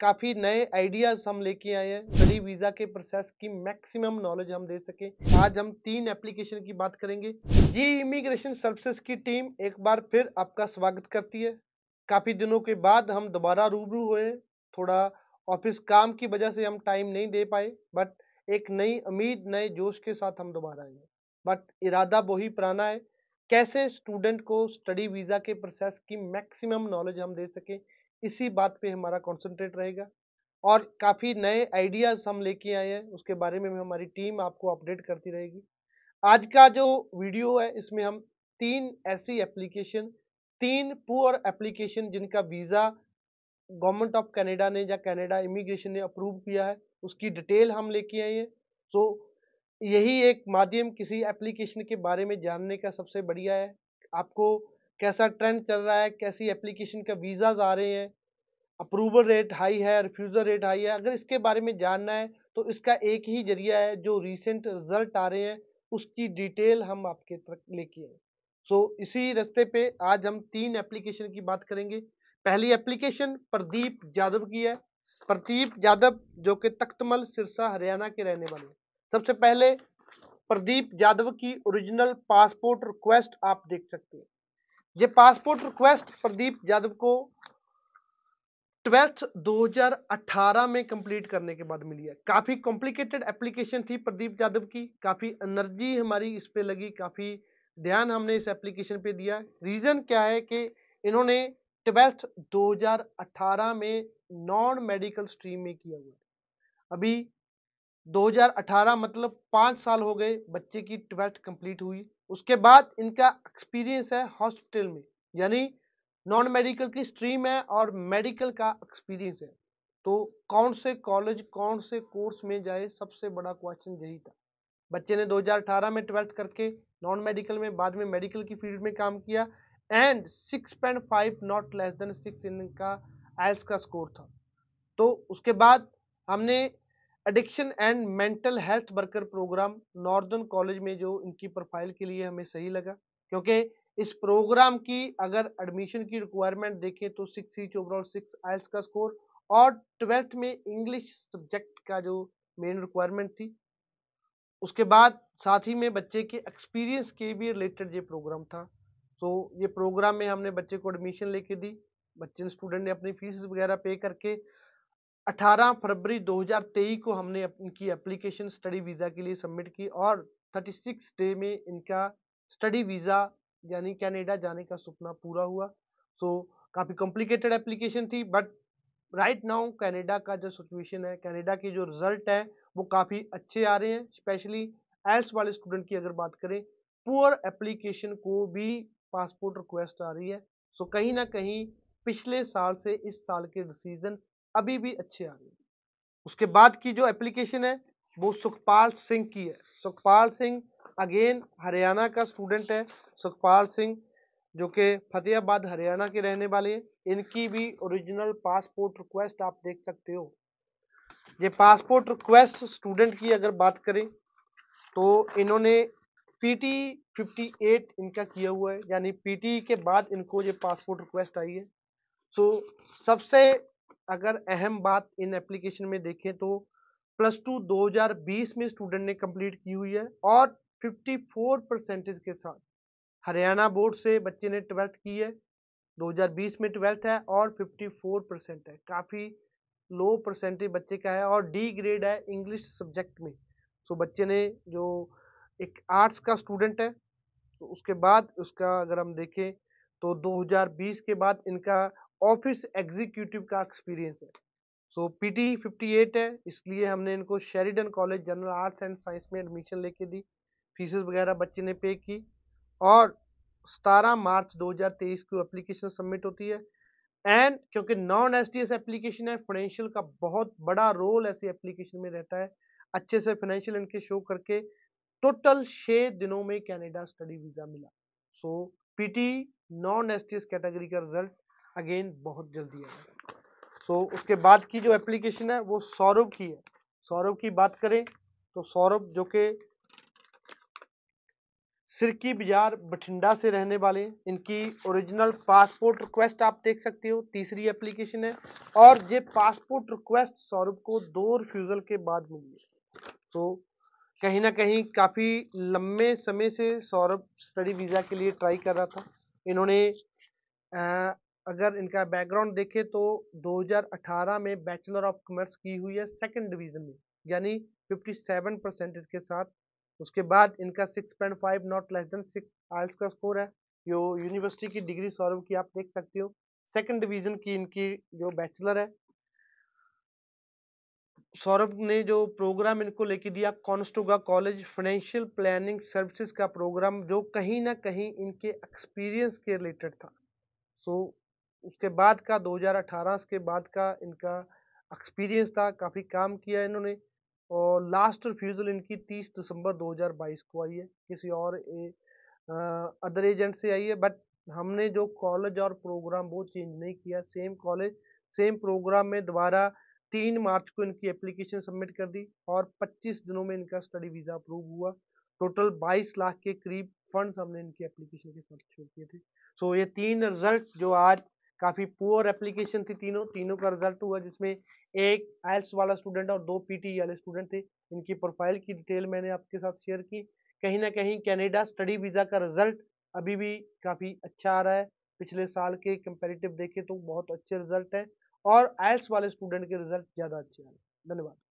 काफ़ी नए आइडियाज़ हम लेके आए हैं, स्टडी वीज़ा के प्रोसेस की मैक्सिमम नॉलेज हम दे सके। आज हम तीन एप्लीकेशन की बात करेंगे। जी इमिग्रेशन सर्विसेज़ की टीम एक बार फिर आपका स्वागत करती है। काफ़ी दिनों के बाद हम दोबारा रूबरू हुए थोड़ा ऑफ़िस काम की वजह से हम टाइम नहीं दे पाए, बट एक नई उम्मीद, नए जोश के साथ हम दोबारा आए बट इरादा वही पुराना है, कैसे स्टूडेंट को स्टडी वीज़ा के प्रोसेस की मैक्सिमम नॉलेज हम दे सके इसी बात पे हमारा कॉन्सेंट्रेट रहेगा। और काफ़ी नए आइडियाज़ हम लेके आए हैं, उसके बारे में हमारी टीम आपको अपडेट करती रहेगी। आज का जो वीडियो है, इसमें हम तीन ऐसी एप्लीकेशन तीन पुअर एप्लीकेशन जिनका वीज़ा गवर्नमेंट ऑफ़ कनाडा ने या कनाडा इमिग्रेशन ने अप्रूव किया है, उसकी डिटेल हम लेके आए हैं। सो यही एक माध्यम किसी एप्लीकेशन के बारे में जानने का सबसे बढ़िया है। आपको कैसा ट्रेंड चल रहा है, कैसी एप्लीकेशन का वीज़ाज आ रहे हैं अप्रूवल रेट हाई है, रिफ्यूज़ल रेट हाई है, अगर इसके बारे में जानना है तो इसका एक ही ज़रिया है जो रिसेंट रिज़ल्ट आ रहे हैं, उसकी डिटेल हम आपके तक लेके आए। सो इसी रास्ते पे आज हम तीन एप्लीकेशन की बात करेंगे। पहली एप्लीकेशन प्रदीप यादव की है। प्रदीप यादव जो कि तख्तमल सिरसा, हरियाणा के रहने वाले सबसे पहले प्रदीप यादव की ओरिजिनल पासपोर्ट रिक्वेस्ट आप देख सकते हैं। ये पासपोर्ट रिक्वेस्ट प्रदीप यादव को ट्वेल्थ 2018 में कंप्लीट करने के बाद मिली है। काफ़ी कॉम्प्लिकेटेड एप्लीकेशन थी प्रदीप यादव की। काफ़ी एनर्जी हमारी इस पर लगी, काफ़ी ध्यान हमने इस एप्लीकेशन पे दिया। रीजन क्या है कि इन्होंने ट्वेल्थ 2018 में नॉन मेडिकल स्ट्रीम में किया हुआ अभी 2018 मतलब पाँच साल हो गए बच्चे की ट्वेल्थ कंप्लीट हुई। उसके बाद इनका एक्सपीरियंस है हॉस्पिटल में, यानी नॉन मेडिकल की स्ट्रीम है और मेडिकल का एक्सपीरियंस है। तो कौन से कॉलेज कौन से कोर्स में जाए, सबसे बड़ा क्वेश्चन यही था। बच्चे ने 2018 में ट्वेल्थ करके नॉन मेडिकल में, बाद में मेडिकल की फ़ील्ड में काम किया and 6.5 not less than six इनका आइल्स का स्कोर था। तो उसके बाद हमने addiction and mental health worker program northern college में जो इनकी प्रोफ़ाइल के लिए हमें सही लगा, क्योंकि इस प्रोग्राम की अगर एडमिशन की रिक्वायरमेंट देखें तो six each overall six IELTS का स्कोर और ट्वेल्थ में इंग्लिश सब्जेक्ट का जो मेन रिक्वायरमेंट थी। उसके बाद साथ ही में बच्चे के एक्सपीरियंस के भी रिलेटेड ये प्रोग्राम था। तो ये प्रोग्राम में हमने बच्चे को एडमिशन लेके दी। बच्चे ने स्टूडेंट ने अपनी फ़ीस वगैरह पे करके 18 फरवरी 2023 को हमने इनकी एप्लीकेशन स्टडी वीज़ा के लिए सबमिट की और 36 डे में इनका स्टडी वीज़ा यानी कनाडा जाने का सपना पूरा हुआ। सो so, काफ़ी कॉम्प्लिकेटेड एप्लीकेशन थी बट राइट नाउ कनाडा का जो सिचुएशन है कनाडा के जो रिज़ल्ट है वो काफ़ी अच्छे आ रहे हैं स्पेशली एल्स वाले स्टूडेंट की अगर बात करें पुअर एप्लीकेशन को भी पासपोर्ट रिक्वेस्ट आ रही है। सो so, कहीं ना कहीं पिछले साल से इस साल के डिसीज़न अभी भी अच्छे आ रहे हैं। उसके बाद की जो एप्लीकेशन है वो सुखपाल सिंह की है। सुखपाल सिंह अगेन हरियाणा का स्टूडेंट है सुखपाल सिंह जो कि फतेहाबाद हरियाणा के रहने वाले हैं। इनकी भी ओरिजिनल पासपोर्ट रिक्वेस्ट आप देख सकते हो। ये पासपोर्ट रिक्वेस्ट स्टूडेंट की अगर बात करें तो इन्होंने पीटी 58 इनका किया हुआ है। यानी पीटी के बाद इनको ये पासपोर्ट रिक्वेस्ट आई है। सो सबसे अगर अहम बात इन एप्लीकेशन में देखें तो प्लस टू 2020 में स्टूडेंट ने कंप्लीट की हुई है। और 54 परसेंटेज के साथ। हरियाणा बोर्ड से बच्चे ने ट्वेल्थ की है 2020 में ट्वेल्थ है और 54 परसेंट है। काफ़ी लो परसेंटेज बच्चे का है और डी ग्रेड है इंग्लिश सब्जेक्ट में। सो बच्चे ने जो एक आर्ट्स का स्टूडेंट है तो उसके बाद उसका अगर हम देखें तो 2020 के बाद इनका ऑफ़िस एग्जीक्यूटिव का एक्सपीरियंस है। So P T fifty eight है, इसलिए हमने इनको Sheridan college general arts and science में एडमिशन लेके दी। फीसेस वगैरह बच्चे ने पे की। और 17 मार्च 2023 को एप्लीकेशन सबमिट होती है। एंड क्योंकि non S T S application है फाइनेंशियल का बहुत बड़ा रोल ऐसी एप्लीकेशन में रहता है। अच्छे से फाइनेंशियल इनके शो करके टोटल छः दिनों में कैनेडा स्टडी वीज़ा मिला। So PT non S T S category का रिज़ल्ट अगेन बहुत जल्दी आएगा सो so, उसके बाद की जो एप्लीकेशन है वो सौरभ की है। सौरभ की बात करें तो सौरभ जो कि सिरकी बाज़ार बठिंडा से रहने वाले इनकी ओरिजिनल पासपोर्ट रिक्वेस्ट आप देख सकते हो तीसरी एप्लीकेशन है और ये पासपोर्ट रिक्वेस्ट सौरभ को दो रिफ्यूज़ल के बाद मिली है। तो कहीं ना कहीं काफ़ी लंबे समय से सौरभ स्टडी वीज़ा के लिए ट्राई कर रहा था। इन्होंने आ, अगर इनका बैकग्राउंड देखें तो 2018 में बैचलर ऑफ़ कॉमर्स की हुई है सेकंड डिवीज़न में यानी 57 परसेंटेज के साथ उसके बाद इनका 6.5 not less than six IELTS का स्कोर है। जो यूनिवर्सिटी की डिग्री सौरभ की आप देख सकते हो। सेकंड डिवीज़न की इनकी जो बैचलर है। सौरभ ने जो प्रोग्राम इनको लेके दिया Conestoga college financial planning services का प्रोग्राम जो कहीं ना कहीं इनके एक्सपीरियंस के रिलेटेड था। सो so, उसके बाद का 2018 के बाद का इनका एक्सपीरियंस था काफ़ी काम किया इन्होंने। और लास्ट रिफ्यूज़ल इनकी 30 दिसंबर 2022 को आई है। किसी और ए, अदर एजेंट से आई है। बट हमने जो कॉलेज और प्रोग्राम वो चेंज नहीं किया। सेम कॉलेज सेम प्रोग्राम में दोबारा तीन मार्च को इनकी एप्लीकेशन सबमिट कर दी और 25 दिनों में इनका स्टडी वीज़ा अप्रूव हुआ। टोटल 22 लाख के करीब फंड्स हमने इनकी एप्लीकेशन के साथ छोड़ दिए थे। सो ये तीन रिज़ल्ट जो आज काफ़ी पुअर एप्लीकेशन थी तीनों तीनों का रिज़ल्ट हुआ जिसमें एक आयल्स वाला स्टूडेंट और दो पीटी वाले स्टूडेंट थे। इनकी प्रोफ़ाइल की डिटेल मैंने आपके साथ शेयर की। कहीं ना कहीं कैनेडा स्टडी वीज़ा का रिज़ल्ट अभी भी काफ़ी अच्छा आ रहा है। पिछले साल के कंपेरेटिव देखें तो बहुत अच्छे रिज़ल्ट है और आइल्स वाले स्टूडेंट के रिज़ल्ट ज़्यादा अच्छे आ रहे हैं। धन्यवाद।